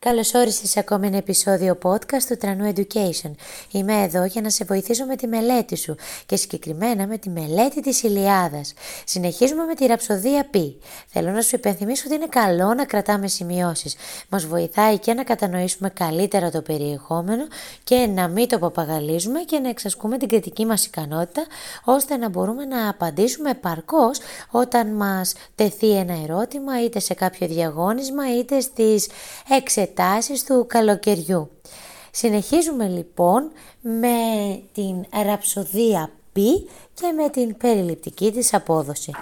Καλώ όρισε σε ακόμη ένα επεισόδιο podcast του Τρανού Education. Είμαι εδώ για να σε βοηθήσω με τη μελέτη σου και συγκεκριμένα με τη μελέτη της Ηλιάδα. Συνεχίζουμε με τη ραψοδία π. Θέλω να σου υπενθυμίσω ότι είναι καλό να κρατάμε σημειώσεις. Μας βοηθάει και να κατανοήσουμε καλύτερα το περιεχόμενο και να μην το παπαγαλίζουμε και να εξασκούμε την κριτική μας ικανότητα ώστε να μπορούμε να απαντήσουμε παρκώ όταν μας τεθεί ένα ερώτημα είτε σε κάποιο διαγώνισμα είτε στις εξετάσεις εξετάσεις του καλοκαιριού. Συνεχίζουμε λοιπόν με την ραψοδία π και με την περιληπτική της απόδοση.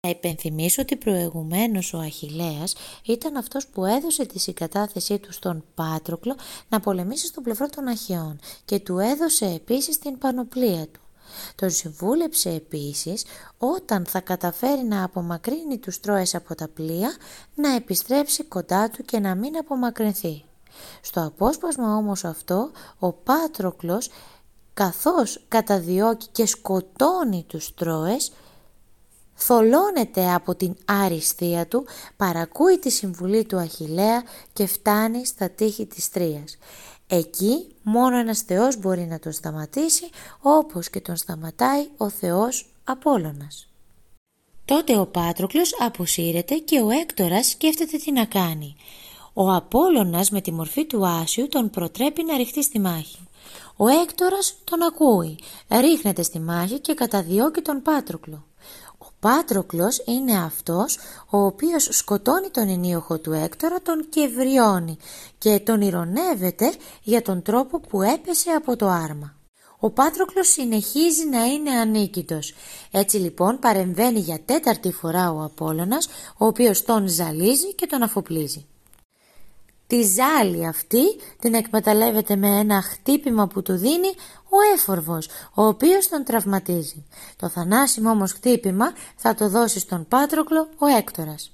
Να υπενθυμίσω ότι προηγουμένως ο Αχιλέας ήταν αυτός που έδωσε τη συγκατάθεσή του στον Πάτροκλο να πολεμήσει στο πλευρό των Αχαιών και του έδωσε επίσης την πανοπλία του. Τον συμβούλεψε επίσης όταν θα καταφέρει να απομακρύνει τους Τρόες από τα πλοία να επιστρέψει κοντά του και να μην απομακρυνθεί. Στο απόσπασμα όμως αυτό ο Πάτροκλος καθώς καταδιώκει και σκοτώνει τους Τρόες θολώνεται από την αριστεία του, παρακούει τη συμβουλή του Αχιλέα και φτάνει στα τείχη της Τρίας. Εκεί μόνο ένας Θεός μπορεί να τον σταματήσει όπως και τον σταματάει ο Θεός Απόλλωνας. Τότε ο Πάτροκλος αποσύρεται και ο Έκτορας σκέφτεται τι να κάνει. Ο Απόλλωνας με τη μορφή του Άσιου τον προτρέπει να ρηχτεί στη μάχη. Ο Έκτορας τον ακούει, ρίχνεται στη μάχη και καταδιώκει τον Πάτροκλο. Πάτροκλος είναι αυτός ο οποίος σκοτώνει τον ενίοχο του Έκτορα, τον κευριώνει και τον ηρωνεύεται για τον τρόπο που έπεσε από το άρμα. Ο Πάτροκλος συνεχίζει να είναι ανίκητος. Έτσι λοιπόν παρεμβαίνει για τέταρτη φορά ο Απόλλωνας, ο οποίος τον ζαλίζει και τον αφοπλίζει. Τη ζάλη αυτή την εκμεταλλεύεται με ένα χτύπημα που του δίνει ο έφορβος, ο οποίος τον τραυματίζει. Το θανάσιμο όμως χτύπημα θα το δώσει στον Πάτροκλο ο Έκτορας.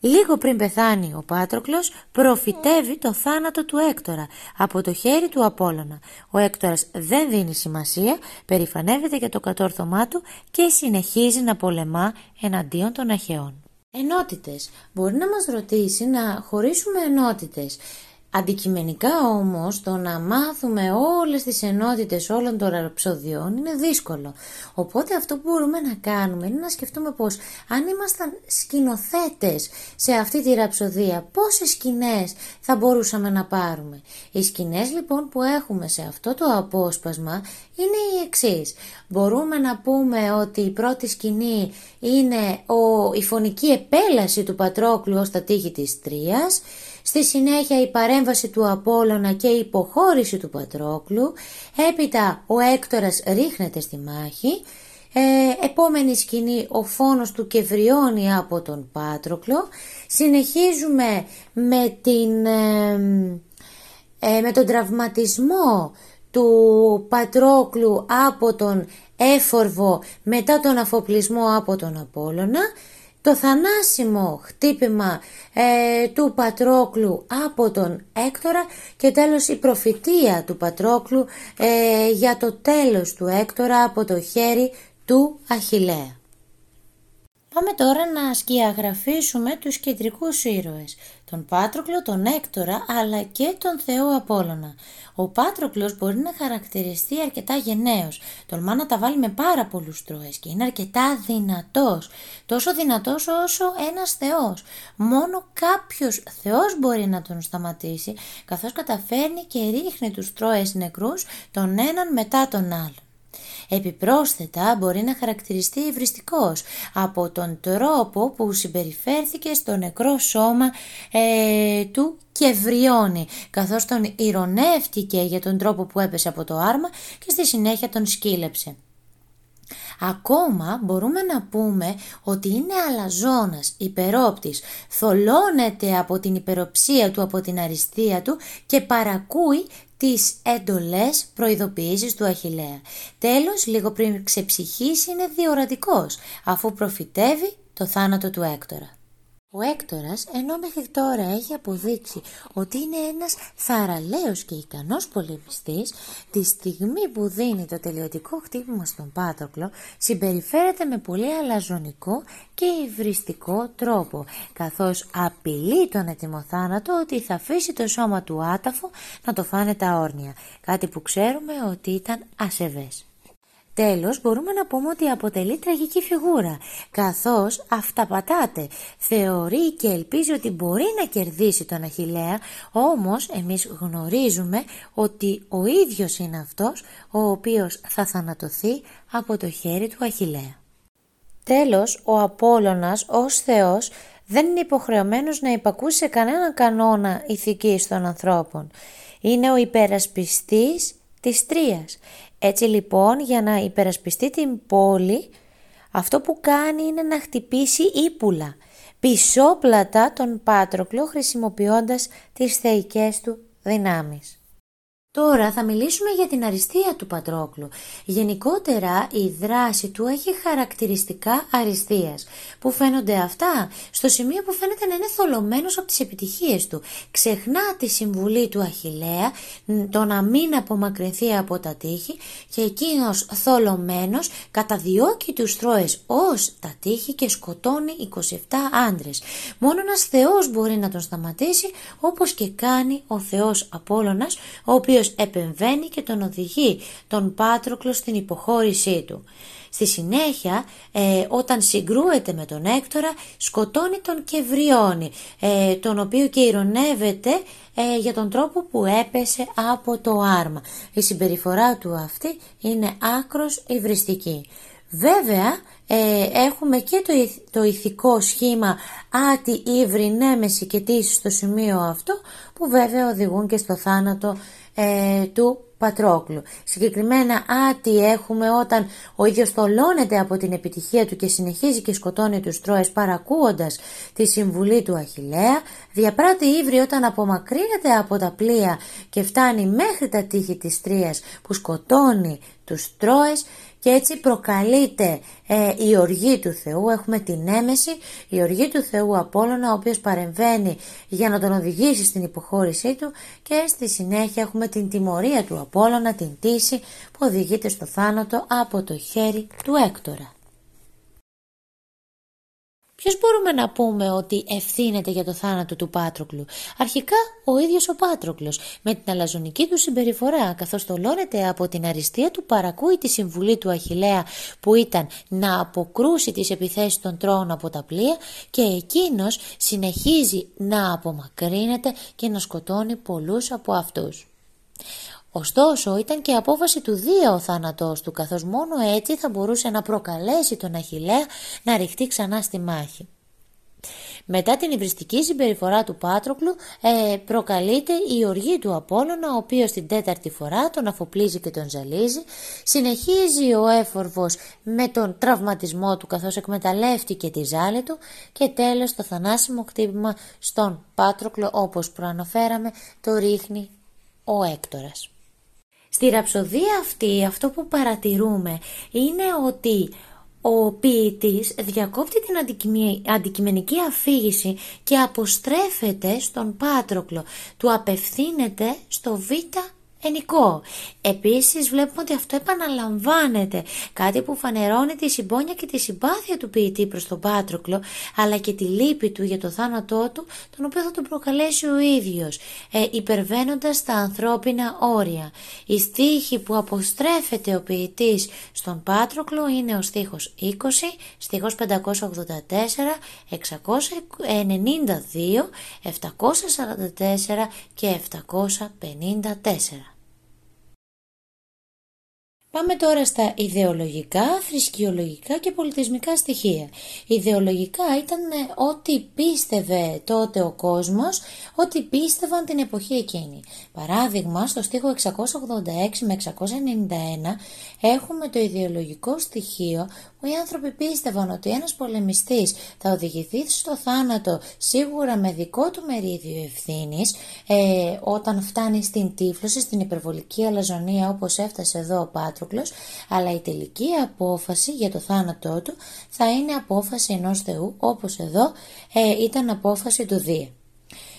Λίγο πριν πεθάνει ο Πάτροκλος προφητεύει το θάνατο του Έκτορα από το χέρι του Απόλλωνα. Ο Έκτορας δεν δίνει σημασία, περηφανεύεται για το κατόρθωμά του και συνεχίζει να πολεμά εναντίον των Αχαιών. Ενότητες. Μπορεί να μας ρωτήσει να χωρίσουμε ενότητες. Αντικειμενικά όμως το να μάθουμε όλες τις ενότητες όλων των ραψοδιών είναι δύσκολο. Οπότε αυτό που μπορούμε να κάνουμε είναι να σκεφτούμε πως αν ήμασταν σκηνοθέτες σε αυτή τη ραψοδία πόσες σκηνές θα μπορούσαμε να πάρουμε. Οι σκηνές λοιπόν που έχουμε σε αυτό το απόσπασμα είναι οι εξής. Μπορούμε να πούμε ότι η πρώτη σκηνή είναι ο, η φωνική επέλαση του Πατρόκλου ως τα τείχη της Τρίας, στη συνέχεια η παρέμβαση του Απόλλωνα και η υποχώρηση του Πατρόκλου, έπειτα ο Έκτορας ρίχνεται στη μάχη, ε, επόμενη σκηνή ο φόνος του κευριώνει από τον Πάτροκλο, συνεχίζουμε με, την, ε, ε, με τον τραυματισμό του Πατρόκλου από τον Έφορβο μετά τον αφοπλισμό από τον Απόλλωνα το θανάσιμο χτύπημα ε, του Πατρόκλου από τον Έκτορα και τέλος η προφητεία του Πατρόκλου ε, για το τέλος του Έκτορα από το χέρι του Αχιλέα. Πάμε τώρα να σκιαγραφίσουμε τους κεντρικούς ήρωες, τον Πάτροκλο, τον Έκτορα αλλά και τον Θεό Απόλλωνα. Ο Πάτροκλος μπορεί να χαρακτηριστεί αρκετά γενναίος, τολμά να τα βάλει με πάρα πολλούς τρώες και είναι αρκετά δυνατός, τόσο δυνατός όσο ένας Θεός. Μόνο κάποιος Θεός μπορεί να τον σταματήσει, καθώς καταφέρνει και ρίχνει τους τρώες νεκρούς τον έναν μετά τον άλλον. Επιπρόσθετα μπορεί να χαρακτηριστεί υβριστικός από τον τρόπο που συμπεριφέρθηκε στο νεκρό σώμα ε, του και βριώνει, καθώς τον ηρωνεύτηκε για τον τρόπο που έπεσε από το άρμα και στη συνέχεια τον σκύλεψε. Ακόμα μπορούμε να πούμε ότι είναι αλαζόνας, υπερόπτης, θολώνεται από την υπεροψία του, από την αριστεία του και παρακούει τις εντολές προειδοποιήσεις του Αχιλέα. Τέλος, λίγο πριν ξεψυχήσει είναι διορατικός, αφού προφητεύει το θάνατο του Έκτορα. Ο Έκτορας, ενώ μέχρι τώρα έχει αποδείξει ότι είναι ένας θαραλέος και ικανός πολεμιστής, τη στιγμή που δίνει το τελειωτικό χτύπημα στον Πάτροκλο, συμπεριφέρεται με πολύ αλαζονικό και υβριστικό τρόπο, καθώς απειλεί τον ετοιμοθάνατο ότι θα αφήσει το σώμα του άταφου να το φάνε τα όρνια, κάτι που ξέρουμε ότι ήταν ασεβές. Τέλος μπορούμε να πούμε ότι αποτελεί τραγική φιγούρα, καθώς αυταπατάται, θεωρεί και ελπίζει ότι μπορεί να κερδίσει τον Αχιλέα, όμως εμείς γνωρίζουμε ότι ο ίδιος είναι αυτός ο οποίος θα θανατωθεί από το χέρι του Αχιλέα. Τέλος, ο Απόλλωνας ως Θεός δεν είναι υποχρεωμένος να υπακούσει σε κανέναν κανόνα ηθικής των ανθρώπων. Είναι ο υπερασπιστής της Τρίας έτσι λοιπόν για να υπερασπιστεί την πόλη αυτό που κάνει είναι να χτυπήσει ύπουλα, πισόπλατα τον Πάτροκλο χρησιμοποιώντας τις θεϊκές του δυνάμεις. Τώρα θα μιλήσουμε για την αριστεία του Πατρόκλου. Γενικότερα η δράση του έχει χαρακτηριστικά αριστείας. Που φαίνονται αυτά στο σημείο που φαίνεται να είναι θολωμένος από τις επιτυχίες του. Ξεχνά τη συμβουλή του Αχιλέα, το να μην απομακρυνθεί από τα τείχη και εκείνος θολωμένος καταδιώκει τους Τρόες ως τα τείχη και σκοτώνει 27 άντρες. Μόνο ένας Θεός μπορεί να τον σταματήσει όπως και κάνει ο Θεός Απόλλωνας, ο οποίος επεμβαίνει και τον οδηγεί τον Πάτροκλο στην υποχώρησή του. Στη συνέχεια, ε, όταν συγκρούεται με τον Έκτορα, σκοτώνει τον και βριώνει, ε, τον οποίο και ηρωνεύεται ε, για τον τρόπο που έπεσε από το άρμα. Η συμπεριφορά του αυτή είναι άκρος υβριστική. Βέβαια, έχουμε και το, το ηθικό σχήμα άτι, ύβρι, νέμεση και τύση στο σημείο αυτό που βέβαια οδηγούν και στο θάνατο ε, του Πατρόκλου. Συγκεκριμένα άτι έχουμε όταν ο ίδιος θολώνεται από την επιτυχία του και συνεχίζει και σκοτώνει τους Τρόες παρακούοντας τη συμβουλή του Αχιλέα, διαπράττει ύβρι όταν απομακρύνεται από τα πλοία και φτάνει μέχρι τα τείχη της Τρίας που σκοτώνει τους Τρόες και έτσι προκαλείται ε, η οργή του Θεού, έχουμε την έμεση, η οργή του Θεού Απόλλωνα, ο οποίος παρεμβαίνει για να τον οδηγήσει στην υποχώρησή του και στη συνέχεια έχουμε την τιμωρία του Απόλλωνα, την τύση που οδηγείται στο θάνατο από το χέρι του Έκτορα. Ποιος μπορούμε να πούμε ότι ευθύνεται για το θάνατο του Πάτροκλου; Αρχικά ο ίδιος ο Πάτροκλος, με την αλαζονική του συμπεριφορά, καθώς τολώνεται από την αριστεία του, παρακούει τη συμβουλή του Αχηλέα που ήταν να αποκρούσει τις επιθέσεις των τρόων από τα πλοία και εκείνος συνεχίζει να απομακρύνεται και να σκοτώνει πολλούς από αυτούς. Ωστόσο ήταν και απόφαση του Δία ο θάνατός του καθώς μόνο έτσι θα μπορούσε να προκαλέσει τον Αχιλέα να ρηχτεί ξανά στη μάχη. Μετά την υβριστική συμπεριφορά του Πάτροκλου ε, προκαλείται η οργή του Απόλλωνα ο οποίος την τέταρτη φορά τον αφοπλίζει και τον ζαλίζει. Συνεχίζει ο έφορβος με τον τραυματισμό του καθώς εκμεταλλεύτηκε τη ζάλη του και τέλος το θανάσιμο κτύπημα στον Πάτροκλο όπως προαναφέραμε το ρίχνει ο Έκτορας. Στη ραψοδία αυτή αυτό που παρατηρούμε είναι ότι ο ποιητής διακόπτει την αντικειμενική αφήγηση και αποστρέφεται στον Πάτροκλο, του απευθύνεται στο β' ενικό. Επίσης βλέπουμε ότι αυτό επαναλαμβάνεται, κάτι που φανερώνει τη συμπόνια και τη συμπάθεια του ποιητή προς τον Πάτροκλο, αλλά και τη λύπη του για το θάνατό του, τον οποίο θα τον προκαλέσει ο ίδιος, ε, υπερβαίνοντας τα ανθρώπινα όρια. Η στίχη που αποστρέφεται ο ποιητής στον Πάτροκλο είναι ο στίχος 20, στίχος 584, 692, 744 και 754. Πάμε τώρα στα ιδεολογικά, θρησκειολογικά και πολιτισμικά στοιχεία. Ιδεολογικά ήταν ε, ό,τι πίστευε τότε ο κόσμος, ό,τι πίστευαν την εποχή εκείνη. Παράδειγμα, στο στίχο 686 με 691 έχουμε το ιδεολογικό στοιχείο που οι άνθρωποι πίστευαν ότι ένας πολεμιστής θα οδηγηθείς στο θάνατο σίγουρα με δικό του μερίδιο ευθύνης ε, όταν φτάνει στην τύφλωση, στην υπερβολική αλαζονία όπως έφτασε εδώ ο Πάτρος Πάτροκλος, αλλά η τελική απόφαση για το θάνατό του θα είναι απόφαση ενός Θεού, όπως εδώ ε, ήταν απόφαση του Δία.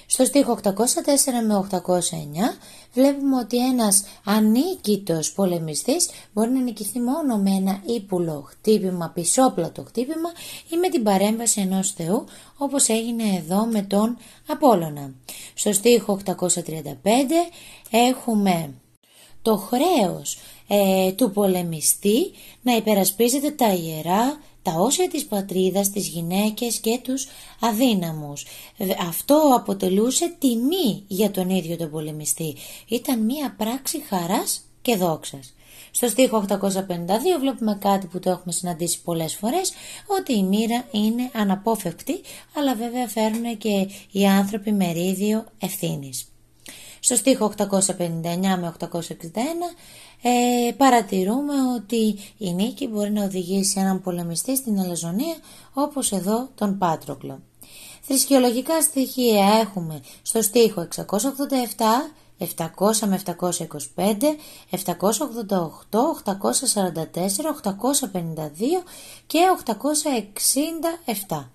Στο στίχο 804 με 809 βλέπουμε ότι ένας ανίκητος πολεμιστής μπορεί να νικηθεί μόνο με ένα ύπουλο χτύπημα, πισόπλατο χτύπημα ή με την παρέμβαση ενός Θεού όπως έγινε εδώ με τον Απόλλωνα. Στο στίχο 835 έχουμε το χρέος ε, του πολεμιστή να υπερασπίζεται τα ιερά τα όσια της πατρίδας, τις γυναίκες και τους αδύναμους. Αυτό αποτελούσε τιμή για τον ίδιο τον πολεμιστή. Ήταν μία πράξη χαράς και δόξας. Στο στίχο 852 βλέπουμε κάτι που το έχουμε συναντήσει πολλές φορές, ότι η μοίρα είναι αναπόφευκτη, αλλά βέβαια φέρνουν και οι άνθρωποι μερίδιο ευθύνης. Στο στίχο 859 με 861 ε, παρατηρούμε ότι η νίκη μπορεί να οδηγήσει έναν πολεμιστή στην αλαζονία όπως εδώ τον Πάτροκλο. Θρησκειολογικά στοιχεία έχουμε στο στίχο 687, 700 με 725, 788, 844, 852 και 867.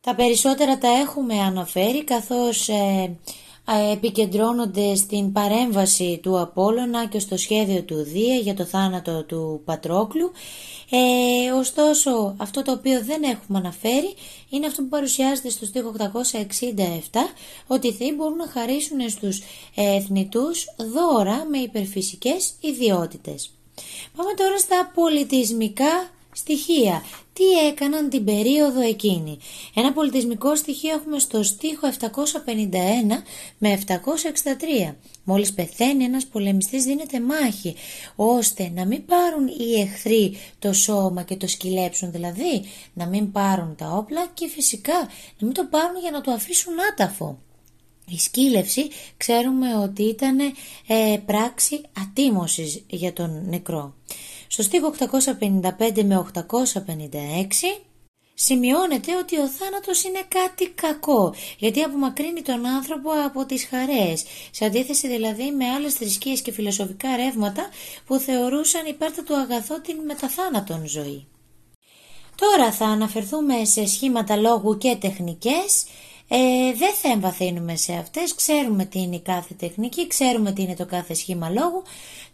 Τα περισσότερα τα έχουμε αναφέρει καθώς ε, επικεντρώνονται στην παρέμβαση του Απόλλωνα και στο σχέδιο του Δία για το θάνατο του Πατρόκλου. Ε, ωστόσο αυτό το οποίο δεν έχουμε αναφέρει είναι αυτό που παρουσιάζεται στο στίχο 867 ότι οι θεοί μπορούν να χαρίσουν στους εθνητούς δώρα με υπερφυσικές ιδιότητες. Πάμε τώρα στα πολιτισμικά στοιχεία. Τι έκαναν την περίοδο εκείνη. Ένα πολιτισμικό στοιχείο έχουμε στο στίχο 751 με 763. Μόλις πεθαίνει ένας πολεμιστής δίνεται μάχη, ώστε να μην πάρουν οι εχθροί το σώμα και το σκυλέψουν, δηλαδή να μην πάρουν τα όπλα και φυσικά να μην το πάρουν για να το αφήσουν άταφο. Η σκύλευση ξέρουμε ότι ήταν ε, πράξη ατίμωσης για τον νεκρό. Στο στίχο 855 με 856 σημειώνεται ότι ο θάνατος είναι κάτι κακό γιατί απομακρύνει τον άνθρωπο από τις χαρές σε αντίθεση δηλαδή με άλλες θρησκείες και φιλοσοφικά ρεύματα που θεωρούσαν υπέρτα του αγαθό την μεταθάνατον ζωή. Τώρα θα αναφερθούμε σε σχήματα λόγου και τεχνικές ε, δεν θα εμβαθύνουμε σε αυτές, ξέρουμε τι είναι η κάθε τεχνική, ξέρουμε τι είναι το κάθε σχήμα λόγου.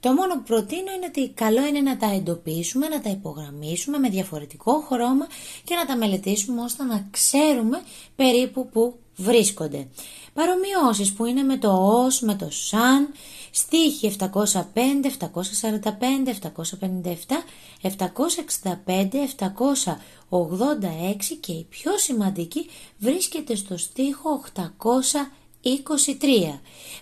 Το μόνο που προτείνω είναι ότι καλό είναι να τα εντοπίσουμε, να τα υπογραμμίσουμε με διαφορετικό χρώμα και να τα μελετήσουμε ώστε να ξέρουμε περίπου που βρίσκονται. Παρομοιώσεις που είναι με το ως, με το σαν, στίχη 705, 745, 757, 765, 786 και η πιο σημαντική βρίσκεται στο στίχο 800 23.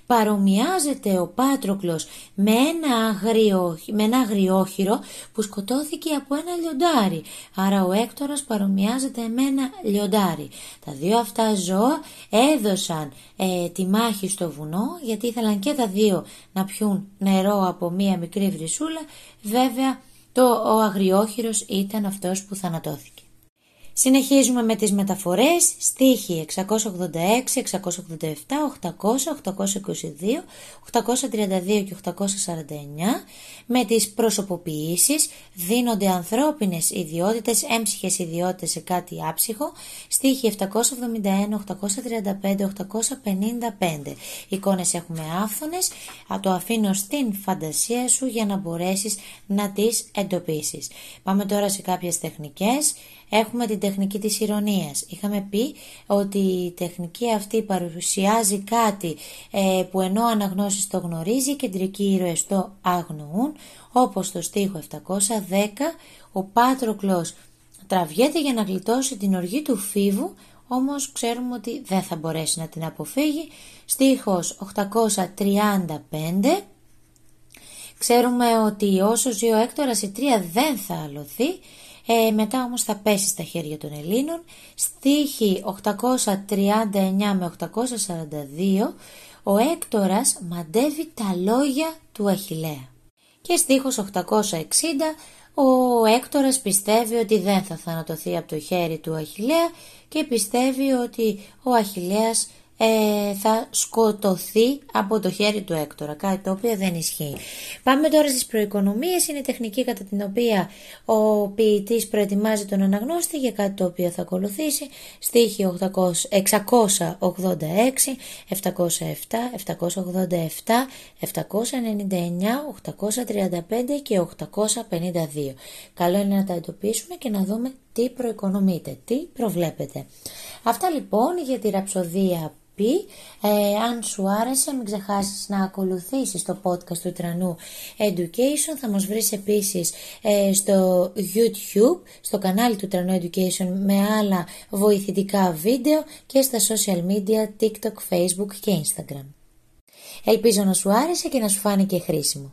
Παρομοιάζεται ο Πάτροκλος με ένα, αγριό, με ένα αγριόχειρο που σκοτώθηκε από ένα λιοντάρι. Άρα ο Έκτορας παρομοιάζεται με ένα λιοντάρι. Τα δύο αυτά ζώα έδωσαν ε, τη μάχη στο βουνό γιατί ήθελαν και τα δύο να πιούν νερό από μία μικρή βρυσούλα. Βέβαια το, ο αγριόχειρος ήταν αυτός που θανατώθηκε. Συνεχίζουμε με τις μεταφορές, στίχη 686, 687, 800, 822, 832 και 849, με τις προσωποποιήσεις δίνονται ανθρώπινες ιδιότητες, έμψυχες ιδιότητες σε κάτι άψυχο, στίχη 771, 835, 855. Εικόνες έχουμε άφθονες, το αφήνω στην φαντασία σου για να μπορέσεις να τις εντοπίσεις. Πάμε τώρα σε κάποιες τεχνικές, έχουμε την τεχνική της ηρωνίας. Είχαμε πει ότι η τεχνική αυτή παρουσιάζει κάτι ε, που ενώ αναγνώσεις το γνωρίζει, οι κεντρικοί ήρωες το αγνοούν, όπως στο στίχο 710 ο Πάτροκλος τραβιέται για να γλιτώσει την οργή του φίβου, όμως ξέρουμε ότι δεν θα μπορέσει να την αποφύγει. Στίχος 835 Ξέρουμε ότι όσο ζει ο Έκτορας η τρία δεν θα αλωθεί ε, μετά όμως θα πέσει στα χέρια των Ελλήνων. Στίχη 839 με 842 ο Έκτορας μαντεύει τα λόγια του Αχιλέα. Και στίχος 860 ο Έκτορας πιστεύει ότι δεν θα θανατωθεί από το χέρι του Αχιλέα και πιστεύει ότι ο Αχιλέας ε, θα σκοτωθεί από το χέρι του Έκτορα, κάτι το οποίο δεν ισχύει. Πάμε τώρα στις προοικονομίες, είναι η τεχνική κατά την οποία ο ποιητής προετοιμάζει τον αναγνώστη για κάτι το οποίο θα ακολουθήσει, στίχη 686, 707, 787, 799, 835 και 852. Καλό είναι να τα εντοπίσουμε και να δούμε τι προοικονομείται, τι προβλέπετε. Αυτά λοιπόν για τη ραψοδία πει. Ε, αν σου άρεσε μην ξεχάσεις να ακολουθήσεις το podcast του Τρανού Education. Θα μας βρεις επίσης ε, στο YouTube, στο κανάλι του Τρανού Education με άλλα βοηθητικά βίντεο και στα social media TikTok, Facebook και Instagram. Ελπίζω να σου άρεσε και να σου φάνηκε χρήσιμο.